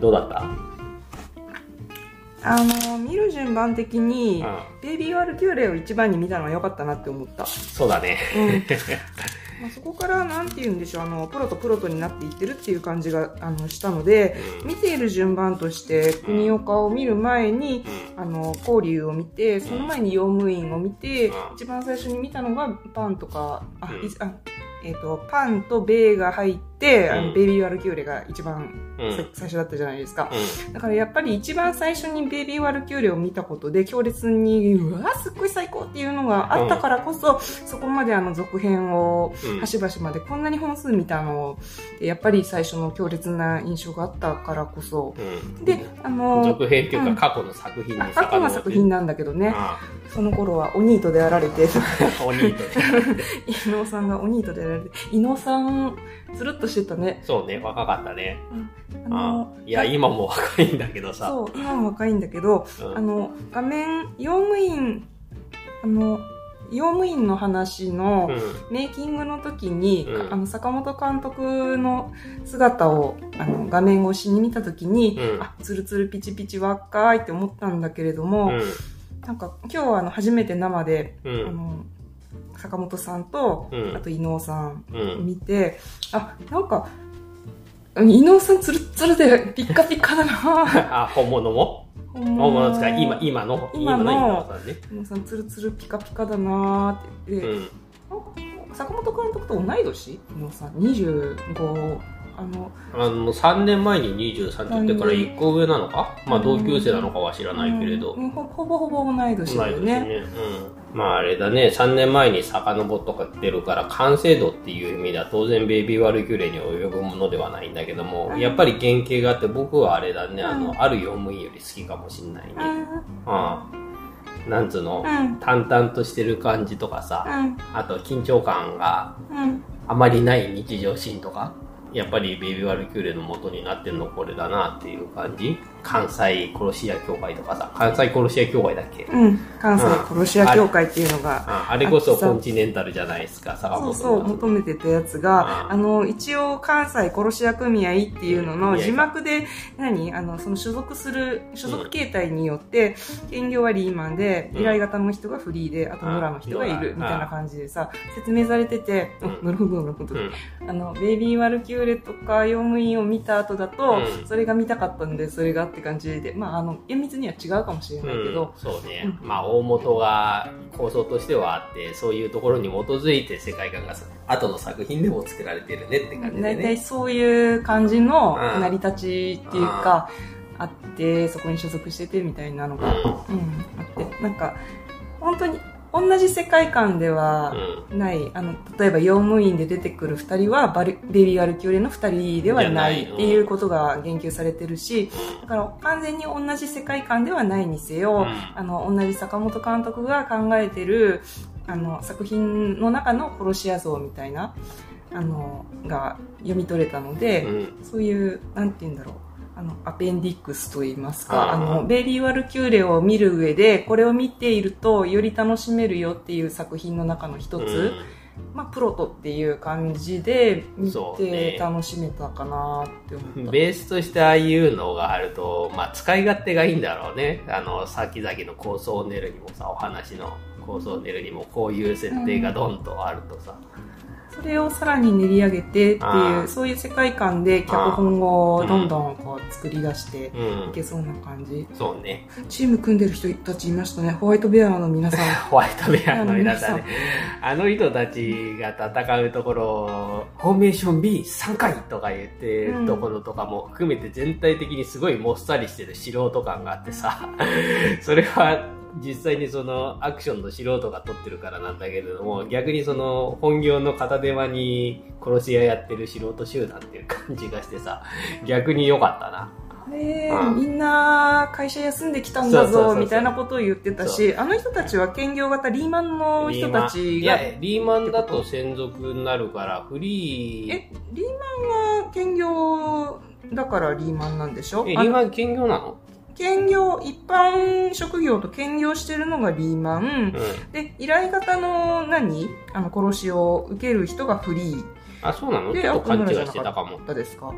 どうだった？あの見る順番的に、ベイビー・ワルキューレを一番に見たのは良かったなって思った。そうだね。うん。まあ、そこからなんて言うんでしょうあのプロとプロとになっていってるっていう感じがあのしたので、うん。見ている順番として国岡を見る前に、あの交流を見てその前に用務員を見て、うん。一番最初に見たのがパンとかあ、うん。いあえー、とパンとベイが入って、あうんのベイビー・ワルキューレが一番うん。最初だったじゃないですか。うだからやっぱり一番最初にベイビー・ワルキューレを見たことで強烈にうわすっごい最高っていうのがあったからこそ、そこまであの続編をん。端々までこんなに本数見たのやっぱり最初の強烈な印象があったからこそうん。であの続編っていううんか過去の作品過去の作品なんだけどねあその頃はおニートであられてあ お兄と。伊能さんがおニートであられて伊能さんつるっとしてたねそうね、若かったね。ああのいや、今も若いんだけどさ。そう今も若いんだけどうんあの画面用務員あの用務員の話の、うん。メイキングの時に、うんあの坂本監督の姿をあの画面越しに見た時に、うんあツルツルピチピチ若いって思ったんだけれども、なんか今日はあの初めて生で、うん。うん。あの坂本さんと、うん。あと伊能さんうん。見て、あなんか伊能さんツルツルでピッカピカだな。あ、本物も？本本物ですか？今、今の、今の。今の今さんね。伊能さんツルツルピカピカだなって言って、うん。坂本監督と同い年？伊能さん。25あのあの、3年前に23って言ってから1個上なのか？まあ同級生なのかは知らないけれど。うんほほぼほぼ同い年だよね。年ね。うん。まああれだね、3年前に遡っとかってるから、完成度っていう意味では当然ベイビーワルキューレに及ぶものではないんだけども、やっぱり原型があって僕はあれだね、あの、ある用務員より好きかもしんないね。あうん。なんつうの、うん。淡々としてる感じとかさ、うん。あと緊張感がうん。あまりない日常シーンとか、やっぱりベイビーワルキューレの元になってるのこれだなっていう感じ関西殺し屋協会とかさ、関西殺し屋協会だっけ？うん。関西殺し屋協会っていうのがああれこそコンチネンタルじゃないですか、坂本そうそう求めてたやつがうん。あの一応関西殺し屋組合っていうのの字幕で何？あのその所属する所属形態によって兼業はリーマンでうん。依頼型の人がフリーであと野良の人がいるうん。みたいな感じでさ説明されててなるほどなるほど。うん。あの、ベイビー・ワルキューレとか、用務員を見た後だと、うん。それが見たかったんで、それがって感じで、まあ、あの、厳密には違うかもしれないけど、うん、そうね、まあ大元が構想としてはあってそういうところに基づいて世界観がさ後の作品でも作られてるねって感じで大体ねそういう感じのうん。成り立ちっていうか、あって、そこに所属しててみたいなのが、うん、あって、なんか、本当に、同じ世界観ではうん。ない、あの、例えば用務員で出てくる二人はバル、ベビー・ワルキューレの二人ではない。っていうことが言及されてるし、だから完全に同じ世界観ではないにせよ、うん。あの、同じ坂本監督が考えてる、あの、作品の中の殺し屋像みたいな、あの、が読み取れたので、うん。そういう、なんて言うんだろう。あの、アペンディックスと言いますか、あの、ベイビー・ワルキューレを見る上で、これを見ていると、より楽しめるよっていう作品の中の一つ、まあ、プロトっていう感じで見て楽しめたかなって思った。う んベースとしてああいうのがあると、まあ、使い勝手がいいんだろうね。あの先々の構想を練るにもさお話の構想を練るにもこういう設定がドンとあるとさ、それをさらに練り上げてっていう、そういう世界観で脚本をどんどんこう作り出してうんいけそうな感じ。そうねチーム組んでる人たちいましたね。ホワイトベアの皆さん。ホワイトベアの皆さんねあ。あの人たちが戦うところ、フォーメーション B3 回とか言ってるところとかも含めて全体的にすごいもっさりしてる素人感があってさ、それは実際にそのアクションの素人が撮ってるからなんだけれども、逆にその本業の片手間に殺し屋やってる素人集団っていう感じがしてさ、逆に良かったな。えー、うん。みんな会社休んできたんだぞ、みたいなことを言ってたし、あの人たちは兼業型リーマンの人たちが、いや、リーマンだと専属になるから、フリー、え、リーマンは兼業だからリーマンなんでしょ？え、リーマン兼業なの？兼業、一般職業と兼業してるのがリーマン。うで、依頼型の何？あの、殺しを受ける人がフリー。あ、そうなの？でちょっと勘違いしてたかも。ったですか？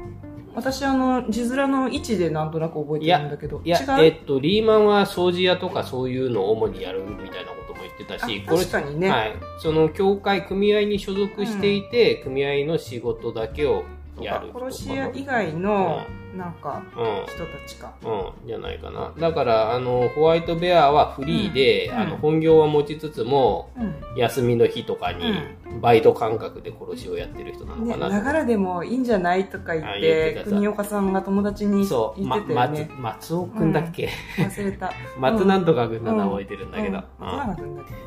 私あの字面の位置でなんとなく覚えてるんだけどいや、違う？えっと、リーマンは掃除屋とかそういうのを主にやるみたいなことも言ってたし、あこれ確かにね、はい。その協会、組合に所属していて、組合の仕事だけをやる。殺し屋以外のなんかうん。人たちか、うん、じゃないかな。だから、あの、ホワイトベアはフリーで、うん。あの、本業は持ちつつも、うん。休みの日とかに、バイト感覚で殺しをやってる人なのね、かな。ながらでもいいんじゃないとか言って国岡さんが友達にそう、言ま、ってたよね松、、松尾くんだっけ、忘れた。松なんとかくんの名前覚えてるんだけど。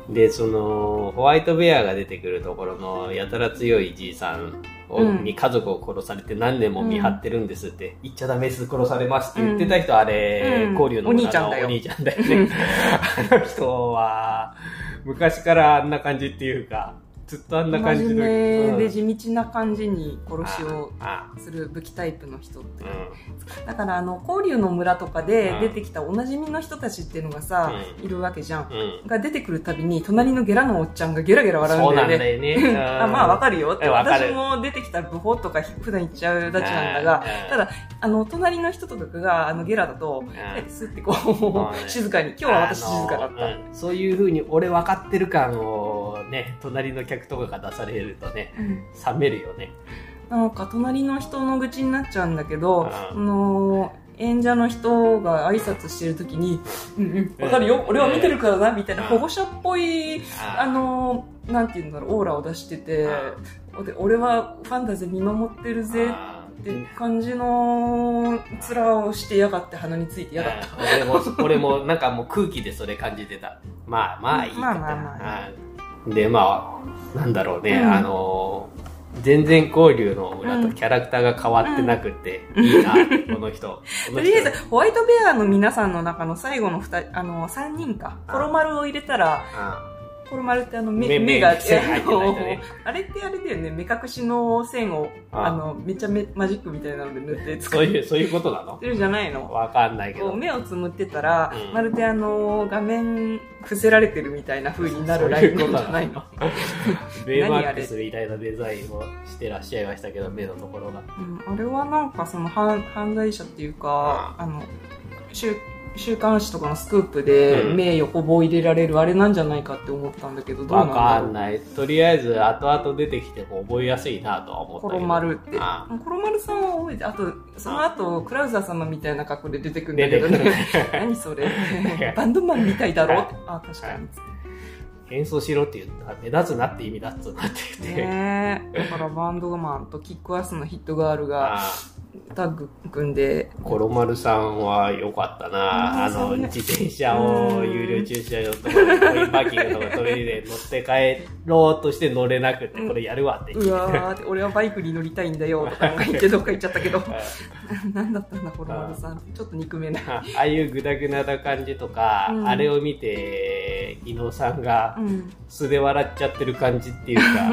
で、その、ホワイトベアが出てくるところの、やたら強いじいさんに家族を殺されて何年も見張ってるんですって、言っちゃダメです、殺されますって言ってた人、あれ、うん。交流のお兄ちゃんだよ。お兄ちゃんだよね。あの人は、昔からあんな感じっていうか、ずっとあんな感じ真の。面目でうん地道な感じに殺しをあする武器タイプの人って。うだからあの交流の村とかでうん。出てきたおなじみの人たちっていうのがさ、うん。いるわけじゃん。ん。うん。が出てくるたびに隣のゲラのおっちゃんがゲラゲラ笑うんなだよね。んだよね。うん あまあわかるよって。私も出てきたブホとか普段言っちゃうたちなんだがうん。ただあの隣の人とかがあのゲラだとスッてこう静かに。今日は私静かだった、そういうふうに俺分かってる感をね隣の客とかが出されるとねうん。冷めるよね。なんか隣の人の愚痴になっちゃうんだけど、うん。あの演者の人が挨拶してる時に「うんうんわかるよ俺は見てるからな」みたいなうん。保護者っぽいああのなんて言うんだろうオーラを出しててで俺はファンタジー見守ってるぜあって感じの面をしてやがって鼻について嫌だった。俺も俺もなんかもう空気でそれ感じてた。まあまあいいかまあまあまうんでまあなんだろうね、うん。あの全然交流の裏とキャラクターが変わってなくて、いいな、この人。ことりあえず、ホワイトベアの皆さんの中の最後の二人、あの、三人か。あ。コロマルを入れたら、あコロマルってあの目目目が目線入ってない人ね。あれってあれだよね。目隠しの線をああ。のめっちゃめマジックみたいなので塗ってそういう、そういうことなの？てるじゃないの。わかんないけど。目をつむってたら、うん。まるであの画面伏せられてるみたいな風になるラインじゃないの。ベイマックスみたいなデザインをしてらっしゃいましたけど、目のところが。うん、あれはなんかその犯犯罪者っていうか、あの週週刊誌とかのスクープでうん。目横棒入れられるあれなんじゃないかって思ったんだけどどうなんわだろう。かんない。とりあえず、後々出てきても覚えやすいなとは思ったけど。コロマルって。あコロマルさんは覚えてあとその後クラウザー様みたいな格好で出てくるんだけどね。何それ。バンドマンみたいだろって。あ確かに。変装しろって言った。ら目立つなって意味だっつうなって言って。ねえ。だからバンドマンとキックアスのヒットガールがあタッグ組んで。コロマルさんは良かったな。あの、自転車を有料駐車場のところにコインパーキングのところ取りで乗って帰ろうとして乗れなくて、これやるわって。言って。うわ俺はバイクに乗りたいんだよとか言ってどっか行っちゃったけど 何だったんだコロマルさん。ちょっと憎めない。ああいうグダグダな感じとか、うん。あれを見て、伊野さんがうん。素で笑っちゃってる感じっていうか、う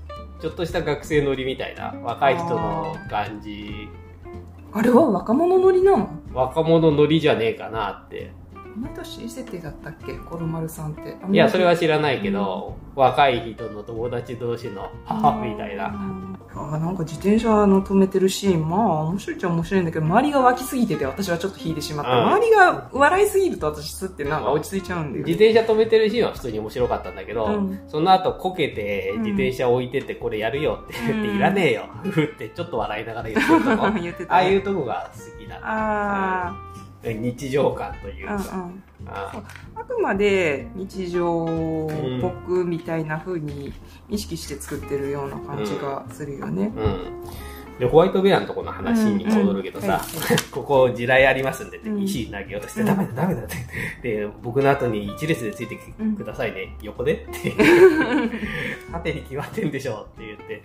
んちょっとした学生乗りみたいな、若い人の感じ、あれは若者乗りなの？若者乗りじゃねえかなって。同い年設定だったっけ？コロマルさんって。いや、それは知らないけど、若い人の友達同士の母みたいな。あなんか自転車の止めてるシーンまあ面白いっちゃ面白いんだけど周りが湧きすぎてて私はちょっと引いてしまった、うん周りが笑いすぎると私すってなんか落ち着いちゃうんだよ自ね転車止めてるシーンは普通に面白かったんだけど、うん。その後こけて自転車置いてってこれやるよって言って、うんいらねえよ。ふってちょっと笑いながら言ってるとこ。言ってたね。ああいうとこが好きなあ日常感というあ、か、うんうん、ああ。くまで日常っぽくみたいな風に意識して作ってるような感じがするよね。うんでホワイトベアのとこの話に戻るけどさ、ここ地雷ありますんでってうん。石投げようとして、うん。ダメだダメだって。で僕の後に一列でついてくださいね、横でって。縦に決まってんでしょって言って。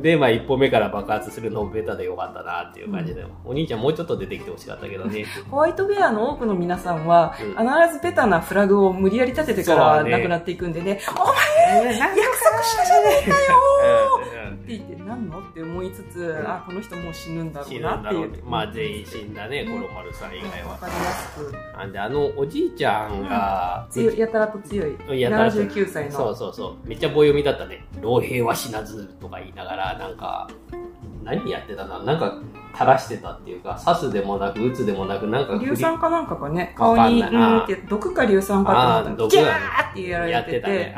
でまあ一歩目から爆発するのをベタでよかったなっていう感じで、お兄ちゃんもうちょっと出てきてほしかったけどね。ホワイトベアの多くの皆さんは、うん。必ずベタなフラグを無理やり立ててからなくなっていくんでね、お前約束したじゃねえかよって言って、なんの？って思いつつ、ん。あこの人もう死ぬんだろ死うなっていう。まあ全員死んだね、ね五郎丸さん以外は。わかりやすく。なんで、あの、おじいちゃんが、強いやたらと強い。やたらと79歳の。そうそうそう。めっちゃ棒読みだったね。老兵は死なずとか言いながら、なんか、何やってたな？なんか、垂らしてたっていうか、刺すでもなく、撃つでもなく、なんか硫酸かなんかがね？わ顔にかんない。なうんって毒か硫酸かと思ったギャーってやらやって。れててたね。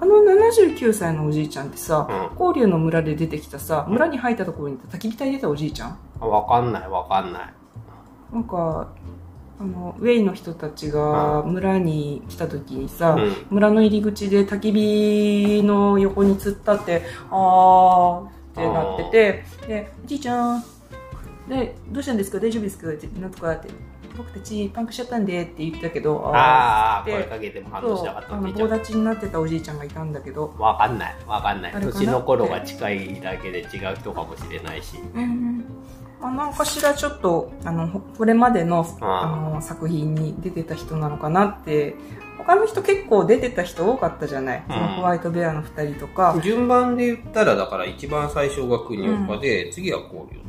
ああの79歳のおじいちゃんってさ、うんの村で出てきたさ村に入ったところに焚き火台出たおじいちゃん？あ。わかんない、わかんない。なんかあのウェイの人たちが村に来た時にさ、うん。村の入り口で焚き火の横に突っ立ってあーってなっててで「おじいちゃんでどうしたんですか？大丈夫ですか?」ってなんとかって「僕たちパンクしちゃったんで」って言ったけどああ、で声かけても反応しなかったそうあのおじいちゃん。棒立ちになってたおじいちゃんがいたんだけど。わかんない、わかんない。年の頃が近いだけで違う人かもしれないし。うんまあ、なんかしらちょっとあのほこれまでのああの作品に出てた人なのかなって。他の人結構出てた人多かったじゃない、うん。そのホワイトベアの2人とか、順番で言ったら、だから一番最初が国岡で、次は交流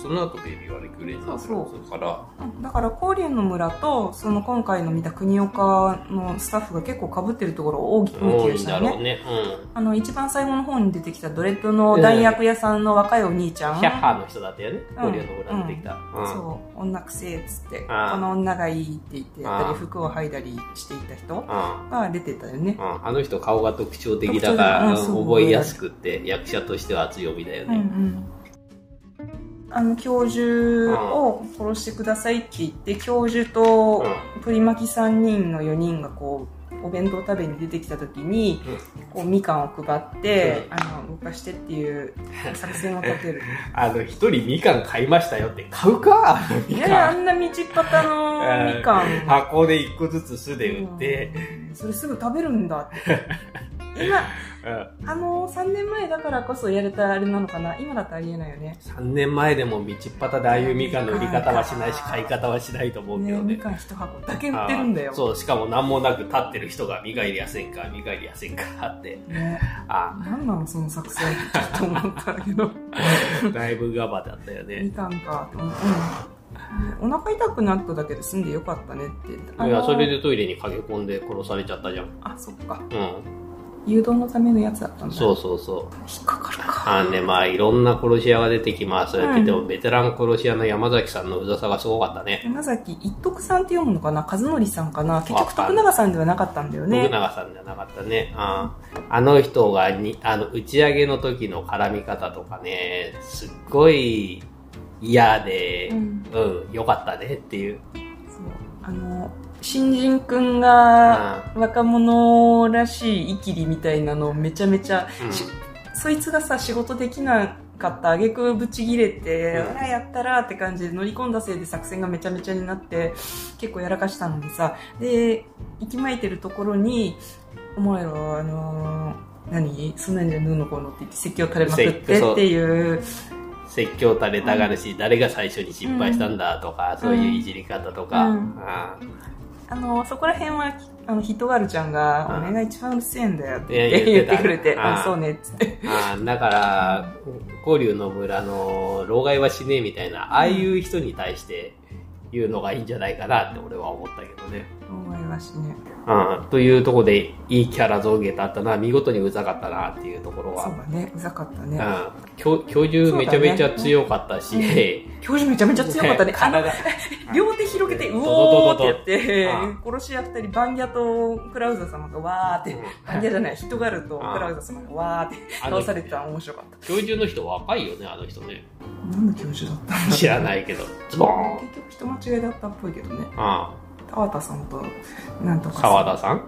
その後ベビーワルキュレーターズそうだから、うんだから高蓮の村とその今回の見た国岡のスタッフが結構かぶってるところ大き大きい多いんでしたよね。ね。うん。あの一番最後の方に出てきたドレッドの弾薬屋さんの若いお兄ちゃん、ヒャッハーの人だったよね。うん。交流の村出てきた。うん。そう。女くせえっつって。この女がいいって言ってやっり服を剥いだりしていた人うん。が出てたよね。うん、あの人顔が特徴的だから、覚えやすくって役者としては強みだようんうね、んあの教授を殺してくださいって言って教授と取り巻き3人の4人がこうお弁当食べに出てきた時に、こうみかんを配って、あの動かしてっていう作戦を立てる。あの一人みかん買いましたよって買うか？いやいやあんな道端のみかん。箱で一個ずつ酢で売って、うん。それすぐ食べるんだって 今うん。あの3年前だからこそやれたあれなのかな？今だとありえないよね。3年前でも道端でああいうみかんの売り方はしないし買い方はしないと思うけね。みどねかん一箱だけ売ってるんだよ。あそうしかも何もなく立ってる人が「みか入りやせんかみか入りやせんか」って。ねあ何なのその作戦ってと思ったけど。だいぶガバだったよね。みかんか。と思って、うん、お腹痛くなっただけで済んでよかったねって。あのいやそれでトイレに駆け込んで殺されちゃったじゃん。あそっか。うん誘導のためのやつだったんだ。そうそうそう。引っかかるか。あのね、まあいろんな殺し屋が出てきます。って言っても、うベテラン殺し屋の山崎さんのうざさがすごかったね。山崎一徳さんって読むのかな？和則さんかな？結局徳永さんではなかったんだよ徳ね永さんじゃなかったね。ああの人がに、あの、打ち上げの時の絡み方とかね、すっごい嫌で、ううんん、よかったねっていう。そう。あの新人くんが若者らしいイキリみたいなのをめちゃめちゃ、うん。しそいつがさ仕事できなかった挙句ぶち切れて、うん。あらやったらって感じで乗り込んだせいで作戦がめちゃめちゃになって結構やらかしたのにさで息巻いてるところにお前らあのー何？そんなんじゃぬうのこうのって言って説教垂れまくってっていう。説教垂れたがるし、誰が最初に失敗したんだとか、そういういじり方とか、うんああのそこら辺はあのヒトガルちゃんが「うん俺が一番うるせえんだよ」って言ってくれて「うんあそうね」っつって。あだから、古竜の村の老害はしねえみたいな、ああいう人に対して言うのがいいんじゃないかなって俺は思ったけどね。思いましねうん、というところで、いいキャラ造形だったな、見事にうざかったなっていうところそうは。だねうざかったね。うん、教教授めちゃめちゃ強かったし、教授めちゃめちゃ強かったね。両手て、うおーってやってう、殺し屋二人、バンギャとクラウザ様がわーって、バンギャじゃない、ヒトガルとクラウザ様がわーって倒されてたの面白かった。教授の人若いよね、あの人ね。何の教授だった知らないけど。ズボーン結局人間違いだったっぽいけどね。あ田畑さんと、なんとかさ沢田さん？だ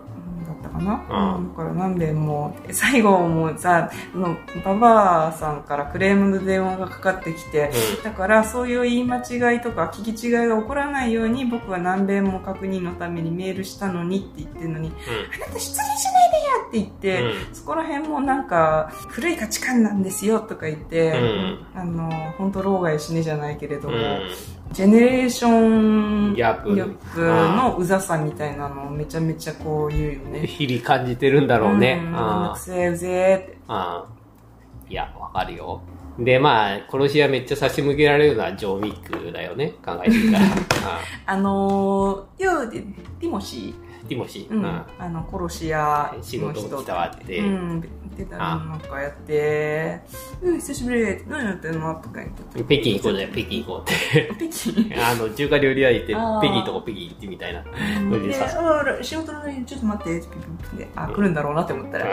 ったかな、うん。うん、だから何べんも最後もさあのババアさんからクレームの電話がかかってきて、だからそういう言い間違いとか聞き違いが起こらないように僕は何べんも確認のためにメールしたのにって言ってるのにあなた失礼しないでよって言って、うん。そこら辺もなんか古い価値観なんですよとか言って、うん。あの本当老害死ねじゃないけれども、うんジェネレーションギャップのうざさみたいなのをめちゃめちゃこう言うよね。日々感じてるんだろうね。うんんどくせえうぜーって。あいや、わかるよ。で、まあ、殺し屋めっちゃ差し向けられるのはジョー・ミックだよね、考えてみたら。あのー、よティモシーティモシー。うん、あ。の殺し屋仕事を来たわって。うん、でなんかやって「うん久しぶり。何やってんの?」とか言って北京行こうじゃ北京行こうって。北京？あの中華料理屋行って北京とこ北京行ってみたいな。仕事のにちょっと待って。であ来るんだろうなって思ったら、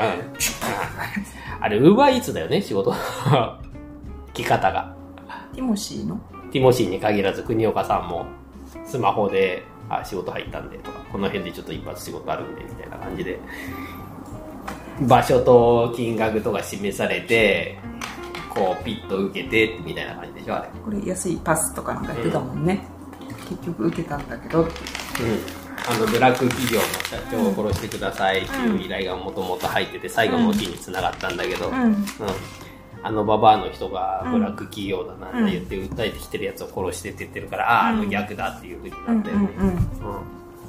あ れウーバーイーツだよね仕事着 方が。ティモシーの？ティモシーに限らず国岡さんもスマホであ仕事入ったんでとかこの辺でちょっと一発仕事あるんでみたいな感じで場所と金額とか示されてこうピッと受けてみたいな感じでしょあれ。これ安いパスとかなんかやってたもんね、うん、結局受けたんだけど。うん。あのブラック企業の社長を殺してくださいっていう依頼がもともと入ってて最後の日につながったんだけど、うん、うん、あのババアの人がブラック企業だなんて言って訴えてきてるやつを殺してって言ってるから、あああの逆だっていうふうになったよね、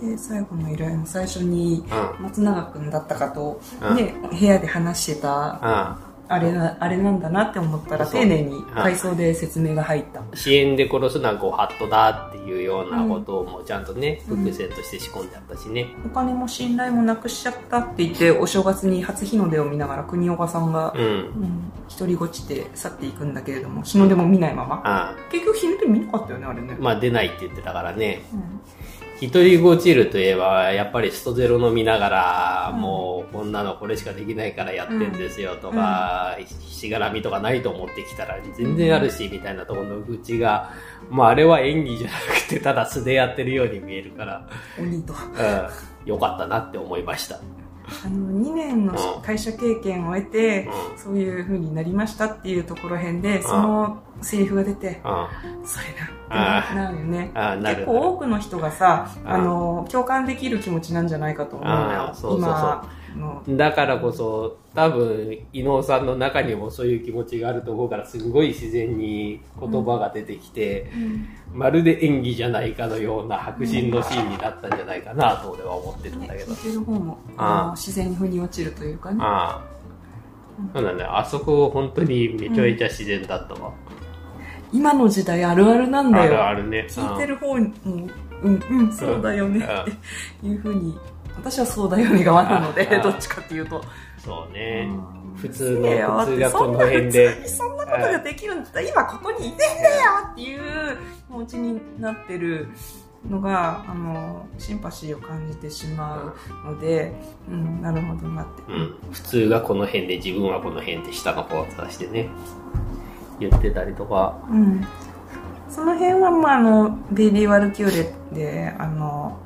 で最後の依頼の最初に松永君だったかと、ね、部屋で話してたあれなあれなんだなって思ったら丁寧に回想で説明が入った。支援で殺すのはご法度だっていうようなことをもちゃんとね、伏線として仕込んであったしね、お金も信頼もなくしちゃったって言ってお正月に初日の出を見ながら国岡さんが、うん、独りごちて去っていくんだけれども日の出も見ないまま、結局日の出見なかったよねあれね。まあ出ないって言ってたからね、うん一人ごちるといえば、やっぱりストゼロ飲みながら、うん、もうこんなのこれしかできないからやってんですよとか、うん、しがらみとかないと思ってきたら全然あるし、みたいなところの愚痴が、まああれは演技じゃなくて、ただ素でやってるように見えるから、鬼と。うん、よかったなって思いました。あの2年の会社経験を得て、うん、そういうふうになりましたっていうところへん。で、そのセリフが出て、それなってなるよね。結構多くの人がさあの共感できる気持ちなんじゃないかと思うのよ。今だからこそ多分伊能さんの中にもそういう気持ちがあると思うからすごい自然に言葉が出てきて、うん。まるで演技じゃないかのような迫真のシーンになったんじゃないかなと俺は思ってるんだけど、ね、る方もあ自然に腑に落ちるというかね。ああ。そうだねあそこ本当にめちゃめちゃ自然だったわ、うん、今の時代あるあるなんだよ。あるあるね。聞いてる方にもうんうんそうだよねっていうふうに私はそうだよね側なのでどっちかっていうと。そうね、普通の普通がこの辺で。そんなことができるんだ。ったら今ここにいてんだよっていう気持ちになってるのがあのシンパシーを感じてしまうので、うん、なるほどなって、うん、普通がこの辺で自分はこの辺で下の方を指してね。言ってたりとか、うん、その辺は、まあ、あのベイビー・ワルキューレであの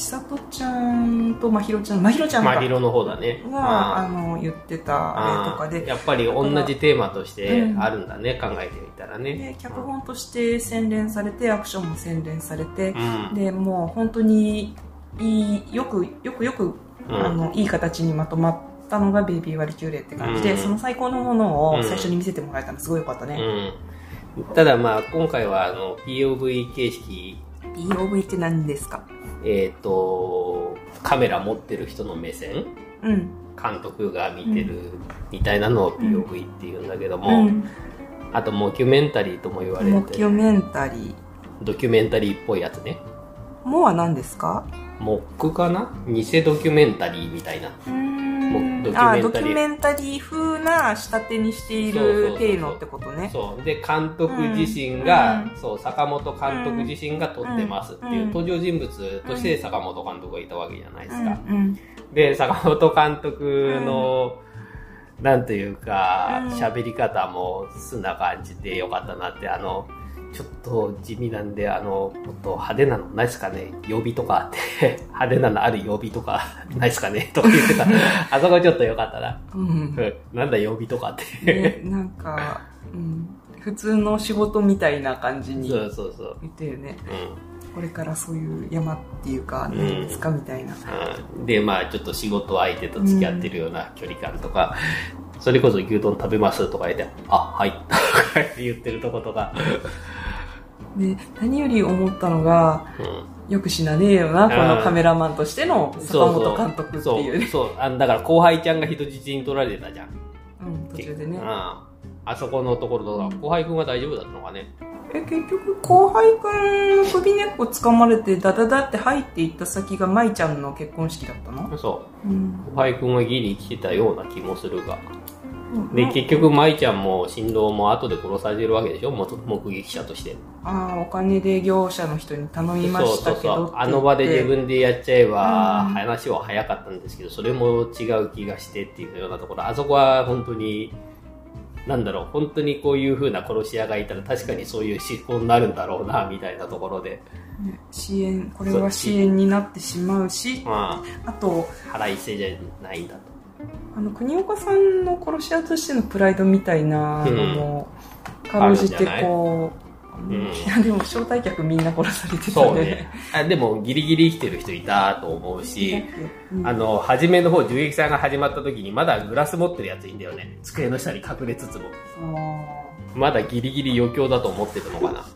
千里ちゃんとまひろちゃんまひろちゃんまひろの方だね。があ。の言ってた例とかでやっぱり同じテーマとしてあるんだね、うん、考えてみたらね。で脚本として洗練されてアクションも洗練されて、うん、でもう本当にいいよくよくよく、うん、あのいい形にまとまったのが「ベイビーワリキューレ」って感じで、その最高のものを最初に見せてもらえたのすごいよかったね、ただまあ今回はあの POV 形式 POV って何ですか？えっ、ー、と、カメラ持ってる人の目線、うん、監督が見てるみたいなのを POV って言うんだけども、うん、あとモキュメンタリーとも言われてモキュメンタリー。ドキュメンタリーっぽいやつね。モは何ですか？モックかな？偽ドキュメンタリーみたいなドキュメンタリー。ドキュメンタリー風な仕立てにしている体のってことね。そうで監督自身が、うん、そう坂本監督自身が撮ってますっていう、登場人物として坂本監督がいたわけじゃないですか、で坂本監督の、なんというか喋、り方も素な感じでよかったなってあのちょっと地味なんで、あの、もっと派手なのないですかね？曜日とかって、派手なのある曜日とかないですかね？とか言ってた。あそこちょっとよかったな。うん。なんだ曜日とかって。ね、なんか、うん。普通の仕事みたいな感じにそうそうそう言ってるね。うん。これからそういう山っていうか、何ですか、みたいな。うん。で、まあちょっと仕事相手と付き合ってるような距離感とか、それこそ牛丼食べますとか言って、あ、はい、とか言ってるとことか。で、何より思ったのが、うん、よく死なねえよな、このカメラマンとしての坂本監督っていうね。そうあだから後輩ちゃんが人質に取られてたじゃん。うん、途中でねうん。あそこのところとか、後輩くんは大丈夫だったのかね。え、結局、後輩くんの首根っこ掴まれて、ダダダって入っていった先が舞ちゃんの結婚式だったの？そう。うん。後輩くんはギリ来てたような気もするが。で、ま結局、舞ちゃんも新郎も後で殺されてるわけでしょ？も目撃者として。ああ、お金で業者の人に頼みましたけどそうそうそう。あの場で自分でやっちゃえば、うん。話は早かったんですけど、それも違う気がしてっていうようなところ、あそこは本当に、なんだろう、本当にこういう風な殺し屋がいたら確かにそういう思考になるんだろうな、みたいなところで。ね支援、これは支援になってしまうし、まあと、あ、腹いせじゃないんだと。あの、国岡さんの殺し屋としてのプライドみたいなのも、かろうじてこう、うんいや、でも招待客みんな殺されてたねね。。あでも、ギリギリ生きてる人いたと思うし、うんあの、初めの方、銃撃戦が始まった時に、まだグラス持ってるやついいんだよね。机の下に隠れつつも。あまだギリギリ余興だと思ってるのかな。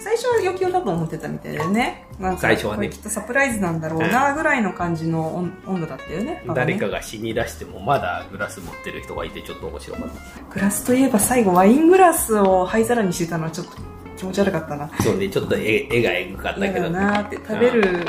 ー最初は余興だと思ってたみたいだよね。なんか最初はねこれきっとサプライズなんだろうな、ぐらいの感じの温温度だったよね。ね誰かが死に出しても、まだグラス持ってる人がいて、ちょっと面白かった。グラスといえば最後ワイングラスを灰皿にしてたのはちょっと気持ち悪かったな。そうね、ちょっと絵絵がエグかった嫌けど。だなーって食べる、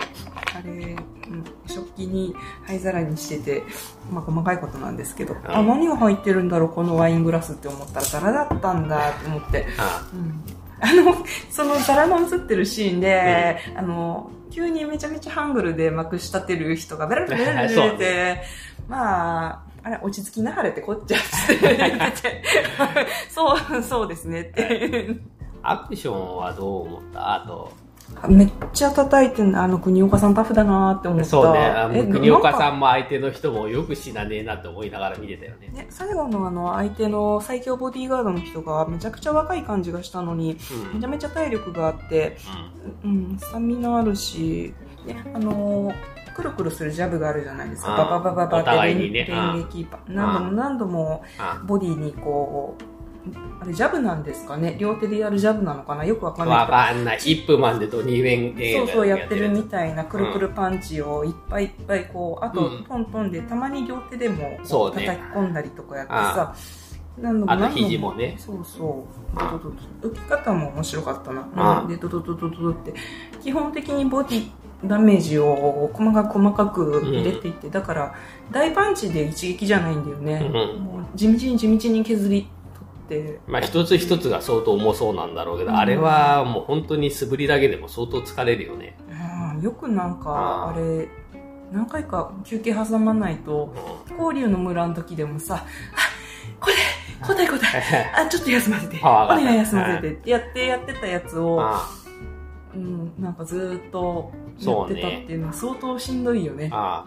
あれ、うん食器に灰皿にしてて、まあ細かいことなんですけど、あ、何が入ってるんだろう、このワイングラスって思ったら皿だったんだって思って、あうんあの、その皿の映ってるシーンで、あの、急にめちゃめちゃハングルでまくし立てる人がベラベラベラベて、まあ、あれ、落ち着きなはれってこっちゃって、そう、そうですねって。アクションはどう思った？あと、めっちゃ叩いてんあの国岡さんタフだなって思った。そうね、国岡さなんも相手の人もよく死なねえなって思いながら見てたよね。ね、最後のあの相手の最強ボディーガードの人がめちゃくちゃ若い感じがしたのに、うん。めちゃめちゃ体力があって、うんうん、スタミナあるし、ね、あのーくるくるするジャブがあるじゃないですか。バババババって連連撃パ何度も何度もあボディにこう、あれジャブなんですかね？両手でやるジャブなのかな？よくわかんない。わかんない。イップマンでドニー・ウェン映画そうそうやってるみやたいなくるくるパンチをいっぱいいっぱいこう、あとうん。トントンでたまに両手でも叩き込んだりとかやってさ、何度もあと肘もね。そうそう。あドドドド浮き方も面白かったな、でドドドドドドって基本的にボディダメージを細かく細かく入れていって、だから大パンチで一撃じゃないんだよね、うん。もう地道に地道に削り取って。まあ一つ一つが相当重そうなんだろうけど、うん。あれはもう本当に素振りだけでも相当疲れるよね。うんよくなんかああれ何回か休憩挟まないとうん。交流の村の時でもさ、あ、これ、交代交代、あ、ちょっと休ませて、お願い休ませて。ってやってやってたやつを、あうん、なんかずーっとやってたっていうのは相当しんどいよね。あ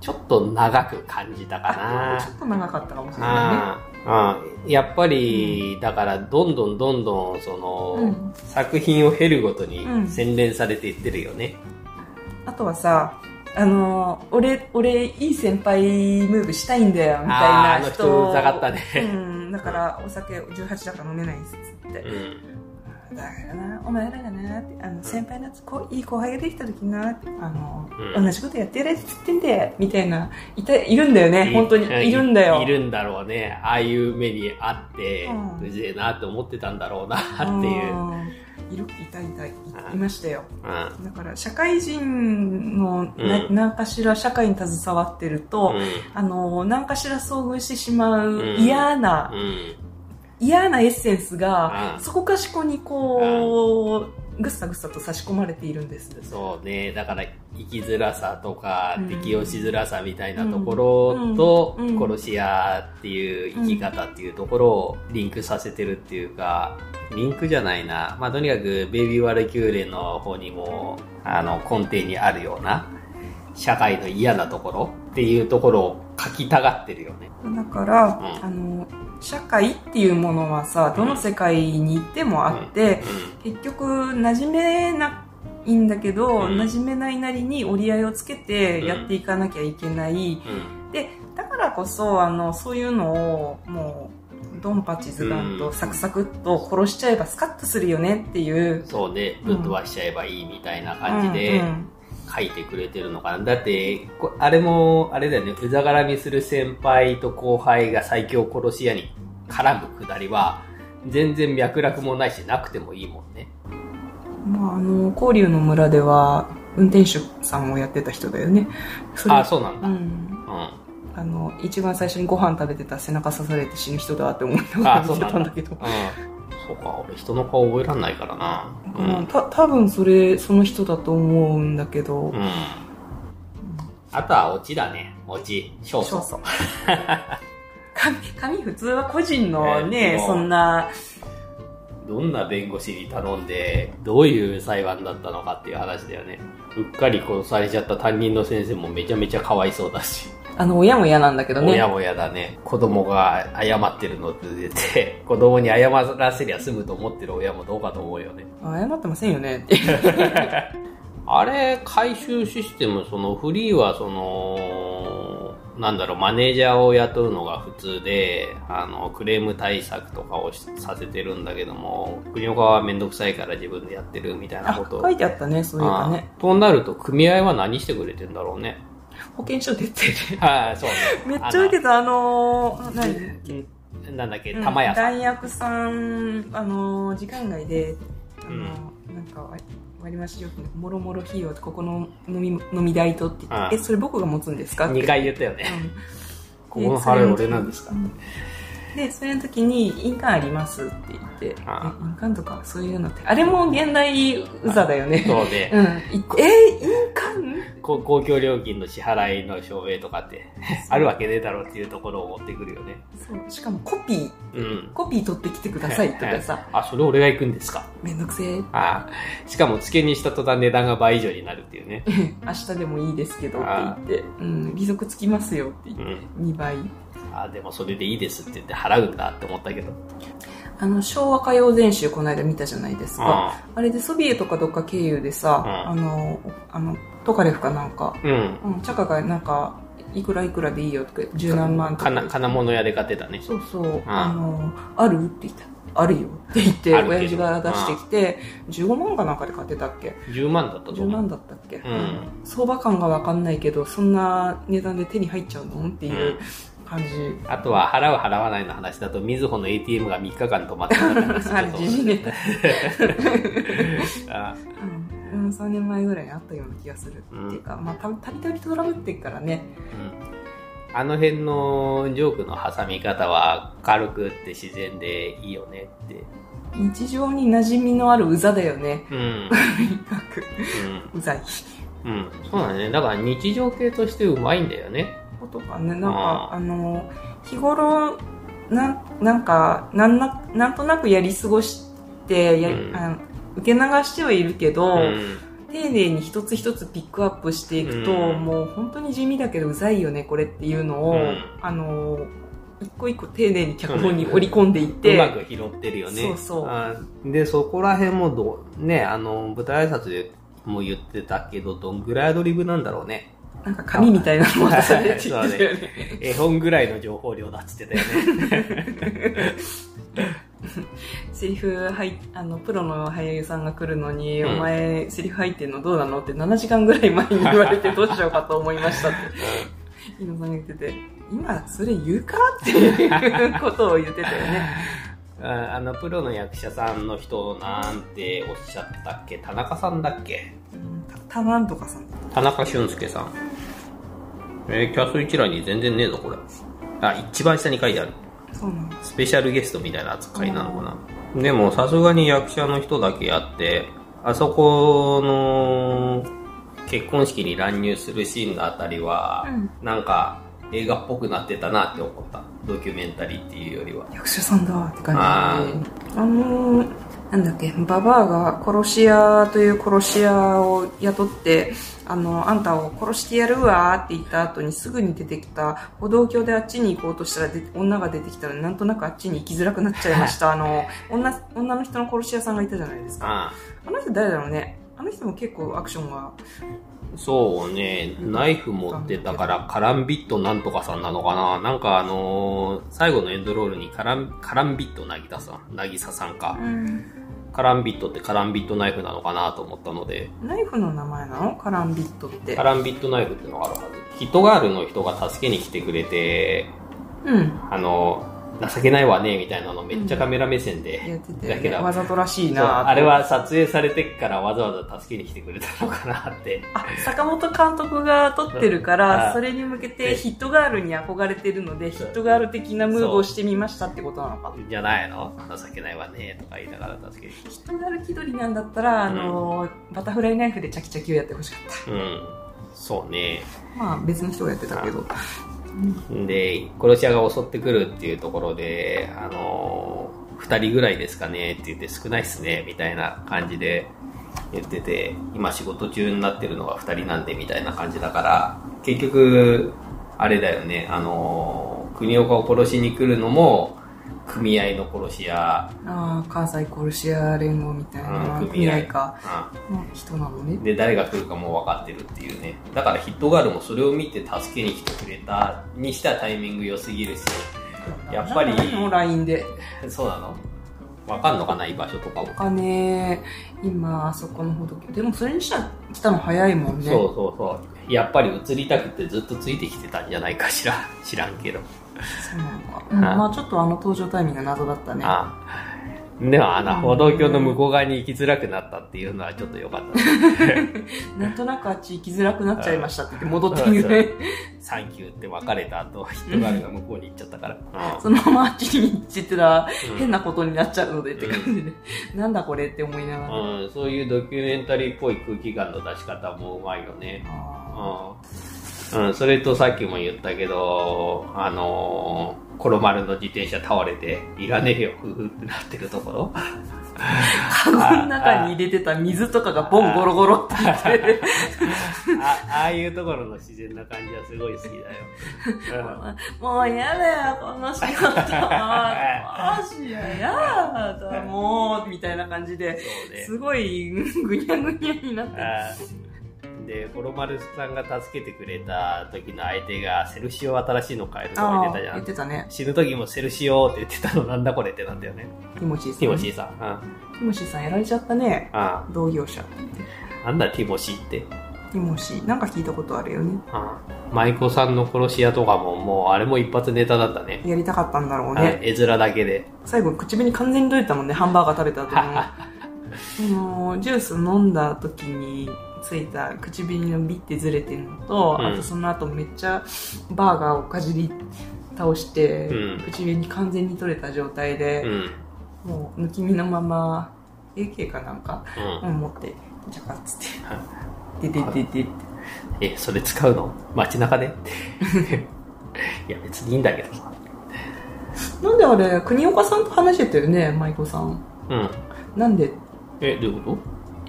ちょっと長く感じたかあなちょっと長かったかもしれないああやっぱり、だからどんどんどんどんその、うん。作品を経るごとにうん。洗練されていってるよね、ね。あとはさ、あのー俺、俺、いい先輩ムーブしたいんだよ、みたいあーあのな人人うざかったね。うん、だからお酒18だから飲めないっつって。うんだからな、お前らがな、ってあの先輩のこういい後輩ができた時な、あの、うん。同じことやってやれって言ってんだよ、みたいな、いた、いるん。だよね、本当に。いるんだよ。いるんだろうね。ああいう目にあって、うん。うぜえなって思ってたんだろうなっていう、うんうん。いる、いたいた、いうんいましたよ。うん。だから、社会人のな、うん何かしら社会に携わってると、あの、何かしら遭遇してしまううん。嫌な、うん嫌なエッセンスが、うんそこかしこにこう、ぐっさぐっさと差し込まれているんです。そうね。だから、生きづらさとか、うん適応しづらさみたいなところと、うんうん殺し屋っていう生き方っていうところをリンクさせてるっていうか、リンクじゃないな。まあ、とにかく、ベイビーワルキューレの方にも、あの、根底にあるような、社会の嫌なところっていうところを書きたがってるよね。だから、うんあの、社会っていうものはさ、どの世界に行ってもあって、結局、馴染めないんだけど、うん。馴染めないなりに折り合いをつけてやっていかなきゃいけない。で、だからこそ、あの、そういうのを、もう、ドンパチズガンとサクサクっと殺しちゃえばスカッとするよねっていう。そうね。ぶっ飛ばしちゃえばいいみたいな感じで、うんうん書いてくれてるのかな。だって、こあれも、あれだよね、うざがらみする先輩と後輩が最強殺し屋に絡むくだりは、全然脈絡もないし、なくてもいいもんね。まあ、あの、交流の村では、運転手さんをやってた人だよね。それあ、そうなんだ。ううん。ん。あの、一番最初にご飯食べてた背中刺されて死ぬ人だって思いながら見てたんだけど。うん。そうか、俺人の顔覚えらんないからな。ううん多分それ、その人だと思うんだけどう、ん。あとはオチだね。オチ。勝訴。そうそう。紙、紙普通は個人のね、えーそんな、どんな弁護士に頼んで、どういう裁判だったのかっていう話だよね。うっかり殺されちゃった担任の先生もめちゃめちゃかわいそうだし。あの、親も嫌なんだけどね。親も嫌だね。子供が謝ってるのって出て、子供に謝らせりゃ済むと思ってる親もどうかと思うよね。謝ってませんよねって。あれ、回収システム、そのフリーはその、なんだろう、マネージャーを雇うのが普通で、あの、クレーム対策とかをしさせてるんだけども、国岡はめんどくさいから自分でやってるみたいなあことを。書いてあったね、そういえばね。となると、組合は何してくれてんだろうね。保険証出てる。はい、そうね。めっちゃ受けた、あのー、何？うんなんだっけ、うん玉屋さん。大学さん、あのー、時間外で、あのーうん。なんか割割増し料金もろもろ費用とここの飲み飲み代とって言って、うんえそれ僕が持つんですか？って。2回言ったよね。うん。ここの払い俺なんですか？うんでそれの時に「印鑑あります」って言って「あえ印鑑とかそういうのってあれも現代うざだよね。そうで、うん。いえ印鑑こ公共料金の支払いの証明とかって、あるわけねえだろうっていうところを持ってくるよね。そう。しかもコピー。うん。コピー取ってきてくださいとかさあ、それ俺が行くんですか？めんどくせえ。あしかも付けにした途端値段が倍以上になるっていうね。明日でもいいですけどって言って、うん、利息つきますよって言って、2倍。あ、でもそれでいいですって言って払うんだって思ったけど。あの、昭和歌謡全集この間見たじゃないですか。ああれでソビエトかどっか経由でさ、うんあの、あの、トカレフかなんか、うん。うん、チャカがなんか、いくらいくらでいいよとか、十何万とか。金金物屋で買ってたね。そうそう、あの、あるって言った。あるよって言って、親父が出してきて、15万かなんかで買ってたっけ？10万だったと10思う。万だったっけ、ん相場感がわかんないけど、そんな値段で手に入っちゃうの？っていう感じ。あとは払う払わないの話だと、みずほの ATM が3日間止まってたから あれ、時事ネタ。あうん、3年前ぐらいにあったような気がする。うんっていうか、まあ、たたびたびトラブってっからね。うん、あの辺のジョークの挟み方は軽くって自然でいいよねって。日常に馴染みのあるうざだよね。うん。とにかく、うざい。うん。うん。そうだね。だから日常系としてうまいんだよね。ことかね、なんか、ああ。の、日頃、なん、なんか、なんな、なんとなくやり過ごして、やりうん。あ受け流してはいるけど、うん。丁寧に一つ一つピックアップしていくと、うん。もう本当に地味だけどうざいよね、これっていうのを、うん。あの、一個一個丁寧に脚本に織り込んでいって、うまく拾ってるよね。そうそう。あで、そこら辺もどう、ね、あの、舞台挨拶でも言ってたけど、どんぐらいアドリブなんだろうね。なんか紙みたいなの渡されてたよね。絵本ぐらいの情報量だっつってたよね。セリフ入っあの、プロの俳優さんが来るのに、うんお前、セリフ入ってんのどうなのって7時間ぐらい前に言われてどうしようかと思いましたって、井野さんが言ってて、今、それ言うかっていうことを言ってたよね。あ あの、プロの役者さんの人なんておっしゃったっけ？田中さんだっけ？うんた、たなんとかさん。田中俊介さん。えーキャスト一覧に全然ねえぞ、これ。あ、一番下に書いてある。そうなの。スペシャルゲストみたいな扱いなのかな。でも、さすがに役者の人だけやって、あそこの結婚式に乱入するシーンのあたりは、うんなんか映画っぽくなってたなって思った。ドキュメンタリーっていうよりは。役者さんだって感じで。あのー、なんだっけ、ババアが殺し屋という殺し屋を雇って、あの、あんたを殺してやるわって言った後にすぐに出てきた、歩道橋であっちに行こうとしたらで女が出てきたので、なんとなくあっちに行きづらくなっちゃいました。あの、女、女の人の殺し屋さんがいたじゃないですか。ああの人誰だろうね。あの人も結構アクションが、そうね、ナイフ持ってたから、カランビットなんとかさんなのかななんかあのー最後のエンドロールにカラン、カランビットなぎたさん、なぎささんか。カランビットってカランビットナイフなのかなと思ったので、ナイフの名前なの？カランビットってカ。ランビットナイフっていうのがあるはず。ヒットガールの人が助けに来てくれて、うん。あの、情けないわね、みたいなのめっちゃカメラ目線で、やってたよね。だけどわざとらしいなあれは撮影されてからわざわざ助けに来てくれたのかなって。あ、坂本監督が撮ってるか あら、それに向けてヒットガールに憧れてるので、ヒットガール的なムーブをしてみましたってことなのか。じゃないの？情けないわね、とか言いながら助けに。ヒットガール気取りなんだったら、あの、バタフライナイフでチャキチャキをやってほしかっうん。そうね。た。まあ別の人がやってたけど。で、殺し屋が襲ってくるっていうところで、あのー2人ぐらいですかねって言って少ないっすね、みたいな感じで言ってて、今仕事中になってるのが2人なんで、みたいな感じだから、結局、あれだよね、あのー国岡を殺しに来るのも、組合の殺し屋、ああ、関西殺し屋連合みたいな。うん組合。か。うん。の人なのね。で誰が来るかも分かってるっていうね。だからヒットガールもそれを見て助けに来てくれた。にしたタイミング良すぎるし。やっぱり。の LINE で。そうなの？分かんのかな居場所とかも、お金、今、あそこのほど。でもそれにしたら来たの早いもんね。そうそうそう。やっぱり映りたくてずっとついてきてたんじゃないかしら。知らんけど、そうなんまあちょっとあの登場タイミングが謎だったね。ああでもあの歩道橋の向こう側に行きづらくなったっていうのはちょっと良かったね なんとなくあっち行きづらくなっちゃいましたって言って戻ってみる。サンキューって別れた後ヒットガールが向こうに行っちゃったから、う んそのままあっちに行ってたらうん変なことになっちゃうのでって感じで、なんだこれって思いながら。うん、そういうドキュメンタリーっぽい空気感の出し方もうまいよね。あうん。うん、それとさっきも言ったけど、あのー、コロマルの自転車倒れて、いらねえよ、ふふってなってるところ。ーカゴの中に入れてた水とかがボンゴロゴロって言って、あああいうところの自然な感じはすごい好きだよ。もうやだよ、この仕事。マジや、やだ、もう、みたいな感じで。すごいぐにゃぐにゃになって。あで、コロマルさんが助けてくれた時の相手が、セルシオ新しいの変えるとか言ってたじゃん言っ。てたね。死ぬ時もセルシオって言ってたのなんだこれってなんだよね。ティモシーさん。ティモシーさん。うん。ティモシーさんやられちゃったね。あ同業者。あなんだティモシーって？ティモシー。なんか聞いたことあるよね。ああ舞妓さんの殺し屋とかももうあれも一発ネタだったね。やりたかったんだろうはいね。絵面だけで。最後、口紅完全に取れたもんね、ハンバーガー食べた後に。そのジュース飲んだ時についた口紅のビッてずれてるのと、うん。あとその後めっちゃバーガーをかじり倒して、うん。口紅完全に取れた状態でう、ん。もう抜き身のまま AK かなんか、うん。うん持ってジャカッつってででででってえ、それ使うの？街中で？いや別にいいんだけど。さ。なんであれ国岡さんと話してたよね舞妓さん。うん。なんで？え、どういうこ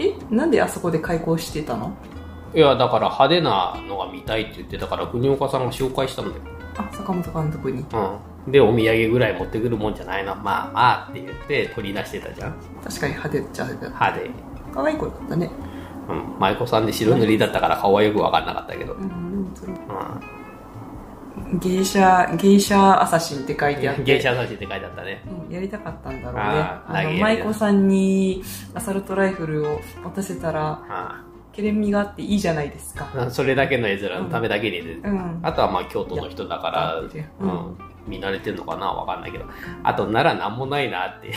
えなんであそこで開校してたの？といや、だから派手なのが見たいって言ってたから、国岡さんが紹介したんだよ。あ坂本監督にうん。で、お土産ぐらい持ってくるもんじゃないのまあまあって言って取り出してたじゃん。確かに派手っちゃ派手だ派手。可愛い子だったねうん。舞妓さんで白塗りだったから顔はよくわかんなかったけど。うんでもそれう芸者芸者アサシンって書いてあっん。て芸者差しって書いてあったね。うんやりたかったんだろうね舞妓さんにアサルトライフルを持たせたらあケレン味があっていいじゃないですかあそれだけの絵面のためだけにね、うんあとはまあ京都の人だから、ううんん、見慣れてんのかな？わかんないけど。あと奈良なんもないなって。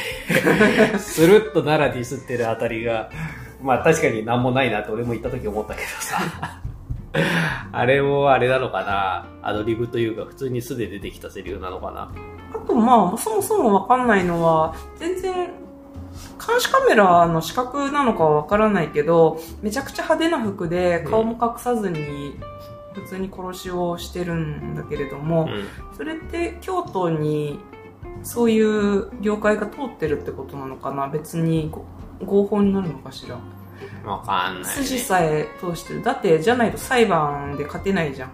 スルッと奈良ディスってるあたりが、まあ確かになんもないなって俺も言った時思ったけどさ。あれもあれなのかな。アドリブというか普通に素で出てきたセリフなのかな。あとまあそもそもわかんないのは全然監視カメラの視覚なのかはわからないけどめちゃくちゃ派手な服で顔も隠さずに普通に殺しをしてるんだけれども、うん。それって京都にそういう業界が通ってるってことなのかな。別にご合法になるのかしらわかんない、ね。筋さえ通してる。だってじゃないと裁判で勝てないじゃん、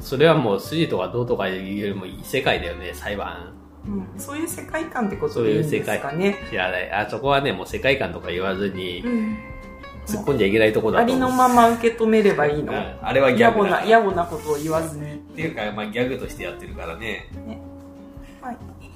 それはもう筋とかどうとかいうよりも異世界だよね、裁判。うん、そういう世界観ってことでいいんですかね。知らない。あそこはね、もう世界観とか言わずにう、ん。突っ込んじゃいけないとこだありと思う。のまま受け止めればいいの、うん。あれはギ野ャグな野暮なことを言わずに、っていうか、まあ、ギャグとしてやってるからね。まあ、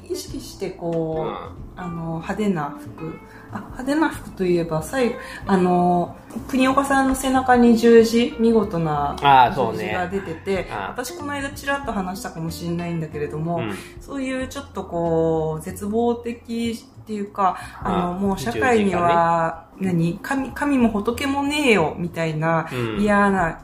意識してこう、うん。あの派手な服。あ派手な服といえば最後あの国岡さんの背中に十字見事な十字が出てて、ああ私この間ちらっと話したかもしれないんだけれども、うん。そういうちょっとこう絶望的っていうかあのもう社会には、何？神神も仏もねえよみたいなうん。嫌な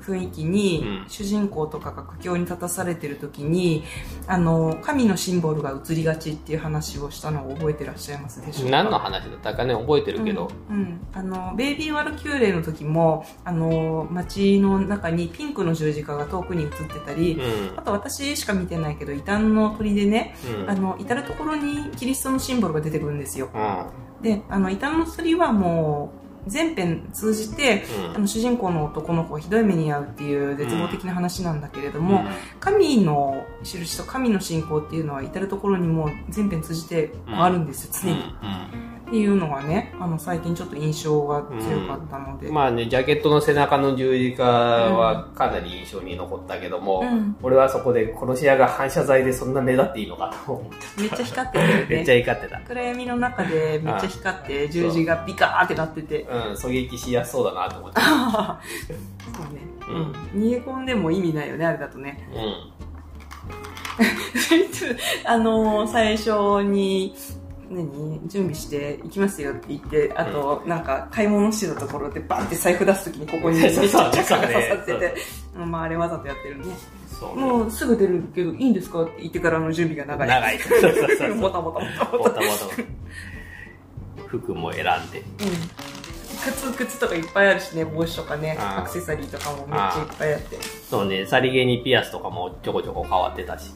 雰囲気に、うん。主人公とかが苦境に立たされてる時にあの神のシンボルが映りがちっていう話をしたのを覚えてらっしゃいますでしょうか？何の話だったかね覚えてるけど、うん。うん。あのベイビー・ワルキューレの時もあの街の中にピンクの十字架が遠くに映ってたり、うん。あと私しか見てないけど異端の鳥でね、うん。あの至る所にキリストのシンボルが出てくるんですよ。うん。であの異端の鳥はもう全編通じてうん。あの主人公の男の子がひどい目に遭うっていう絶望的な話なんだけれども、うん。神の印と神の信仰っていうのは至る所にもう全編通じてあるんですよ、常に、いうのがねあの最近ちょっと印象が強かったので、まあね、ジャケットの背中の十字架はかなり印象に残ったけども、うん。俺はそこで殺し屋が反射材でそんな目立っていいのかと思っめっちゃ光ってるよて、めっちゃね怒ってた。暗闇の中でめっちゃ光って十字がビカーってなってて。うん、狙撃しやすそうだなと思って。そうね、うん、逃げ込んでも意味ないよねあれだとね。うん。あのー最初に何？準備して行きますよって言ってあと、なんか買い物してたところでバンって財布出すときにここにめっちゃチャッカが刺さっててうんまああれわざとやってるね。もうすぐ出るけどいいんですかって言ってからの準備が長い長い。そうそう。もたもたもたもた。服も選んで。うん靴靴とかいっぱいあるしね帽子とかねアクセサリーとかもめっちゃいっぱいあってそうね、さりげにピアスとかもちょこちょこ変わってたし。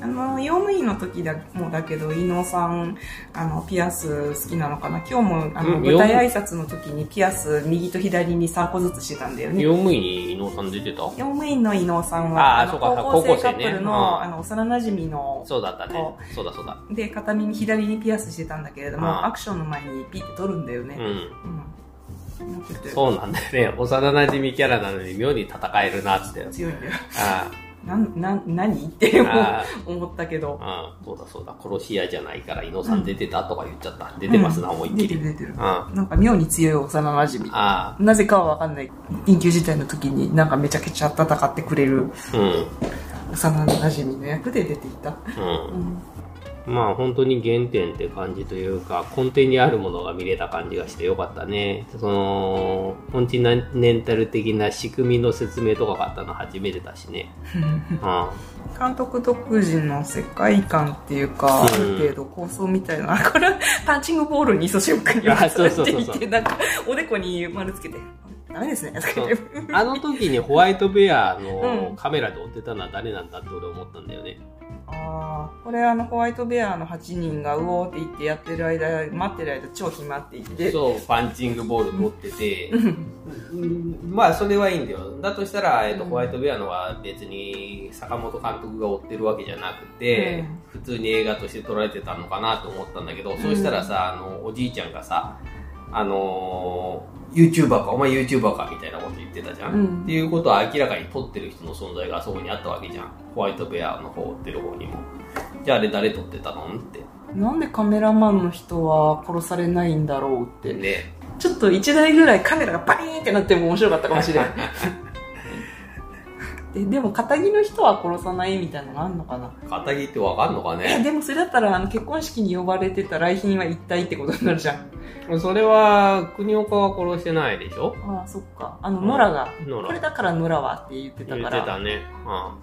あの、用務員の時だもだけど、伊野さん、あの、ピアス好きなのかな？今日も、あの、うん舞台挨拶の時にピアス右と左に3個ずつしてたんだよね。用務員に伊野さん出てた？用務員の伊野さんは、のあーそうか高校生カップルの、うんあの、幼馴染の、そうだったねこ。そうだそうだ。で、片耳左にピアスしてたんだけれども、アクションの前にピッて取るんだよね。うん。うん。そうなんだよね。幼馴染キャラなのに妙に戦えるなって。強いんだよ。あなん、なん、何？って思ったけど。あ、うん、そうだそうだ。殺し屋じゃないから、伊野さん出てたとか言っちゃった。出てますな、うん思いっきり。うん。出てる出てる。あなんか妙に強い幼馴染。あ、なぜかはわかんない。緊急事態の時になんかめちゃくちゃ戦ってくれるうん。幼馴染の役で出ていた。う。うんん。まあ本当に原点って感じというか、根底にあるものが見れた感じがしてよかったね。その、コンチネンタル的な仕組みの説明とかがあったの初めてだしね。うん。監督独自の世界観っていうか、あうんる程度構想みたいな、これパンチングボールに味噌汁くにあそうされていて、なんかおでこに丸つけて、ダメですね。あの時にホワイトベアうんのカメラで追ってたのは誰なんだって俺思ったんだよね。ああ、これあのホワイトベアの8人がうおーって言ってやってる間、待ってる間超暇って言って。そう、パンチングボール持ってて、うんうんまあそれはいいんだよ。だとしたら、えっと、うんホワイトベアのは別に坂本監督が追ってるわけじゃなくて、普通に映画として撮られてたのかなと思ったんだけど、そうしたらさ、あの、おじいちゃんがさ、あのー、YouTuber か、お前 YouTuber かみたいなこと言ってたじゃん。うんっていうことは明らかに撮ってる人の存在があそこにあったわけじゃん。ホワイトベアの方追ってる方にも。じゃああれ誰撮ってたのって。なんでカメラマンの人は殺されないんだろうって。ね。ちょっと1台ぐらいカメラがバリーンってなっても面白かったかもしれない。ででも、仇の人は殺さないみたいなのあんのかな？肩着ってわかんのかえ、ねでもそれだったら、あの、結婚式に呼ばれてた来賓は一体ってことになるじゃん。それは、国岡は殺してないでしょ？ああ、そっか。あの、野良が。野良これだから野良はって言ってた言から。ってたね。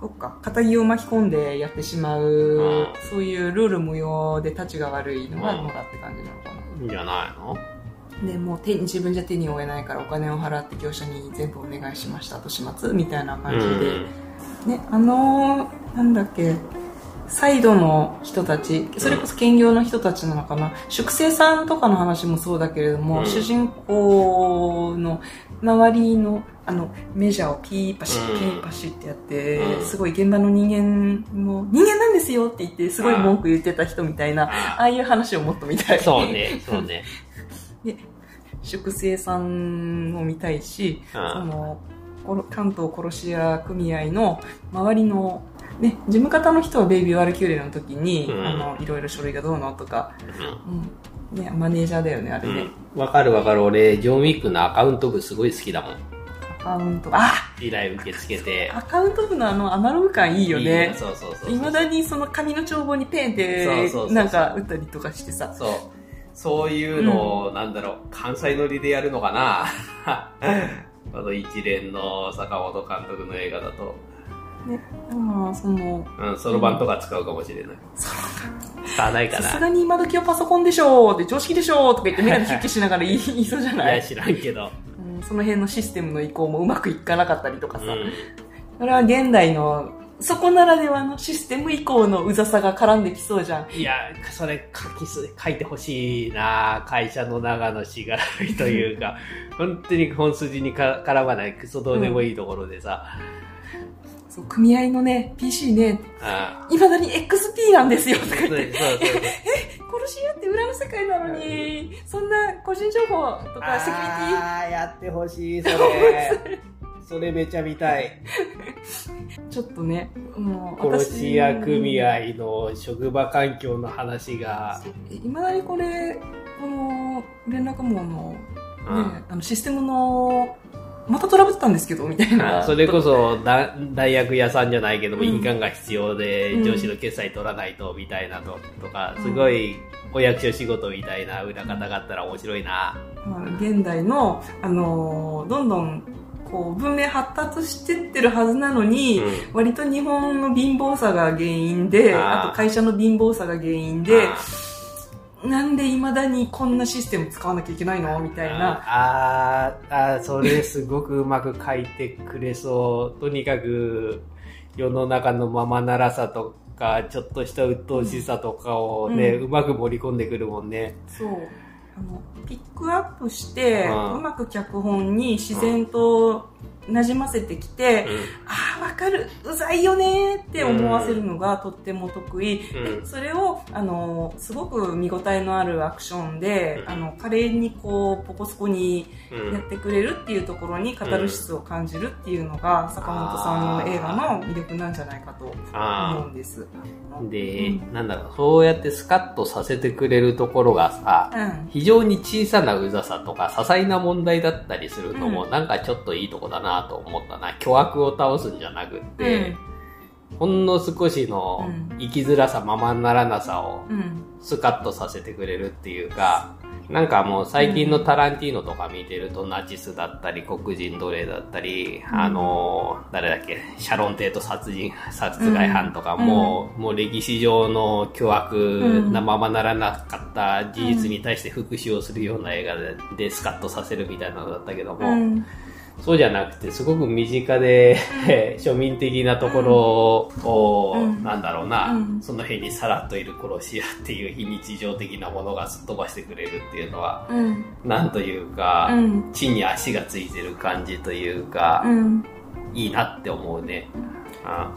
そっか。仇を巻き込んでやってしまう、うんそういうルール無用で立ちが悪いのがうん野良って感じなのかな。うん。じゃないの？でもう手に自分じゃ手に負えないからお金を払って業者に全部お願いしましたと始末みたいな感じで、ねあのーなんだっけサイドの人たちそれこそ兼業の人たちなのかな。粛清さんとかの話もそうだけれども、うん。主人公の周りのあのメジャーをピーパシピーパシッってやって、うん。すごい現場の人間も人間なんですよって言ってすごい文句言ってた人みたいなああいう話をもっと見たい。そうね、そうね。で粛清さんを見たいし、うんその関東殺し屋組合の周りのね、事務方の人はベイビー・ワルキューレの時に、うんあの、いろいろ書類がどうのとか、うんうん。ね、マネージャーだよね、あれね。うん。わかるわかる。俺、ジョン・ウィックのアカウント部すごい好きだもん。アカウント、あ依頼受け付けて。アカウント部のあの、アナログ感いいよね。そうそうそう。いまだにその紙の帳簿にペンってなんか打ったりとかしてさ。そう。そういうのを、なんだろう、関西乗りでやるのかな この一連の坂本監督の映画だと。ね、まあ、その、うん、そろばんとか使うかもしれない。使わないかな。さすがに今時はパソコンでしょうって常識でしょうとか言ってメガネヒッキしながら言い 言いそうじゃい？や、ない、知らんけど。うん、その辺のシステムの移行もうまくいかなかったりとかさ。うん。それは現代の、そこならではのシステム移行のうざさが絡んできそうじゃん。いや、それ書きす、書いてほしいな会社の長のしがらみというか、本当に本筋にか絡まないクソどうでもいいところでさ、そう、組合のね、PC ね、あ未だに XP なんですよとかそうそう言って、そうそう。殺し屋って裏の世界なのに、そんな個人情報とかセキュリティ？あー、やってほしい、それ。それめちゃ見たい。ちょっとね、もう殺し屋組合の職場環境の話が、いまだにこれ、この連絡網の,、ねうんあのシステムの、またトラブったんですけど、みたいな。それこそだ大学屋さんじゃないけども、うん印鑑が必要でうん上司の決済取らないとみたいなのとか、すごいお役所仕事みたいな裏方があったら面白いな。まあ現代の、あのーどんどん、こう、文明発達してってるはずなのに、うん割と日本の貧乏さが原因で、あと会社の貧乏さが原因で、なんで未だにこんなシステム使わなきゃいけないの？みたいな。あーあー、それすごくうまく書いてくれそう。とにかく世の中のままならさとか、ちょっとした鬱陶しさとかをね、ううまく盛り込んでくるもんね。そう。あの、クアップして、うまく脚本に自然と馴染ませてきて、うん。ああ、わかる、うざいよね。ーって思わせるのがとっても得意。うん。でそれを、あの、すごく見応えのあるアクションで、うん。あの、華麗にこう、ポコスコにうんやってくれるっていうところにカタルシスを感じるっていうのが、坂本さんの映画の魅力なんじゃないかと思うんです。で、うん。なんだろう、そうやってスカッとさせてくれるところがさ、うん。非常に小さなうざさとか、些細な問題だったりするのも、うん。なんかちょっといいとこだなと思ったな。巨悪を倒すんじゃなくって、ほんの少しのうん。生きづらさ、ままならなさを。スカッとさせてくれるっていうか、なんかもう最近のタランティーノとか見てるとナチスだったり黒人奴隷だったり、うん。あのー誰だっけシャロンテート殺人殺害犯とかうん。も、もう歴史上の巨悪なままならなかった事実に対して復讐をするような映画ででスカッとさせるみたいなのだったけども、うん。そうじゃなくてすごく身近で、庶民的なところを、うんなんだろうな、うんその辺にさらっといる殺し屋っていう非日常的なものがすっ飛ばしてくれるっていうのは、うん。なんというか、うん。地に足がついてる感じというか、うん。いいなって思うね。あ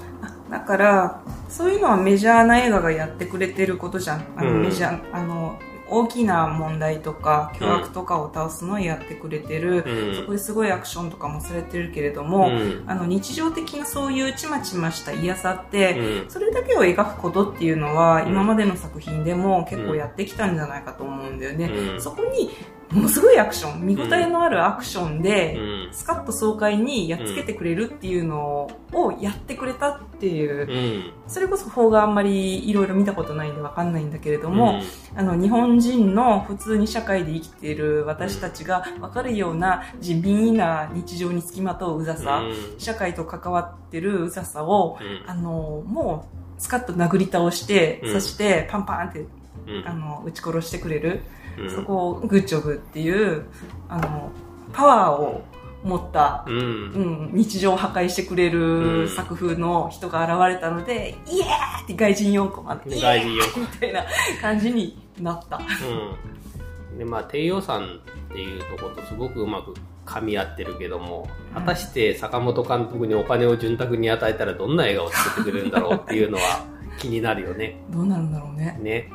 だから、そういうのはメジャーな映画がやってくれてることじゃん。あの、うんメジャー、あの、大きな問題とか、巨悪とかを倒すのをやってくれてる。うんそこですごいアクションとかもされてるけれどうも、ん。あの、日常的なそういうちまちました嫌さって、うんそれだけを描くことっていうのは、うん今までの作品でも結構やってきたんじゃないかと思うんだよね。うんそこに、ものすごいアクション、見応えのあるアクションで、うん。スカッと爽快にやっつけてくれるっていうのをやってくれたっていう、うん。それこそ法があんまりいろいろ見たことないんでわかんないんだけれども、あの、日本人の普通に社会で生きている私たちがわかるような地味な日常につきまとううざさ、うん。社会と関わってるうざさを、うん。あの、もう、スカッと殴り倒して、うん。そしてパンパンって、うん。あの、撃ち殺してくれる。うんそこをグッジョブっていう、あの、パワーを持った、うんうん、日常を破壊してくれうんる作風の人が現れたので、イエーって外人4コマで、外人4ーみたいな感じになった。うん。で、まあ、低予算っていうところとすごくうまく噛み合ってるけども、うん果たして坂本監督にお金を潤沢に与えたらどんな映画を作ってくれるんだろうっていうのは気になるよね。どうなるんだろうね。ね。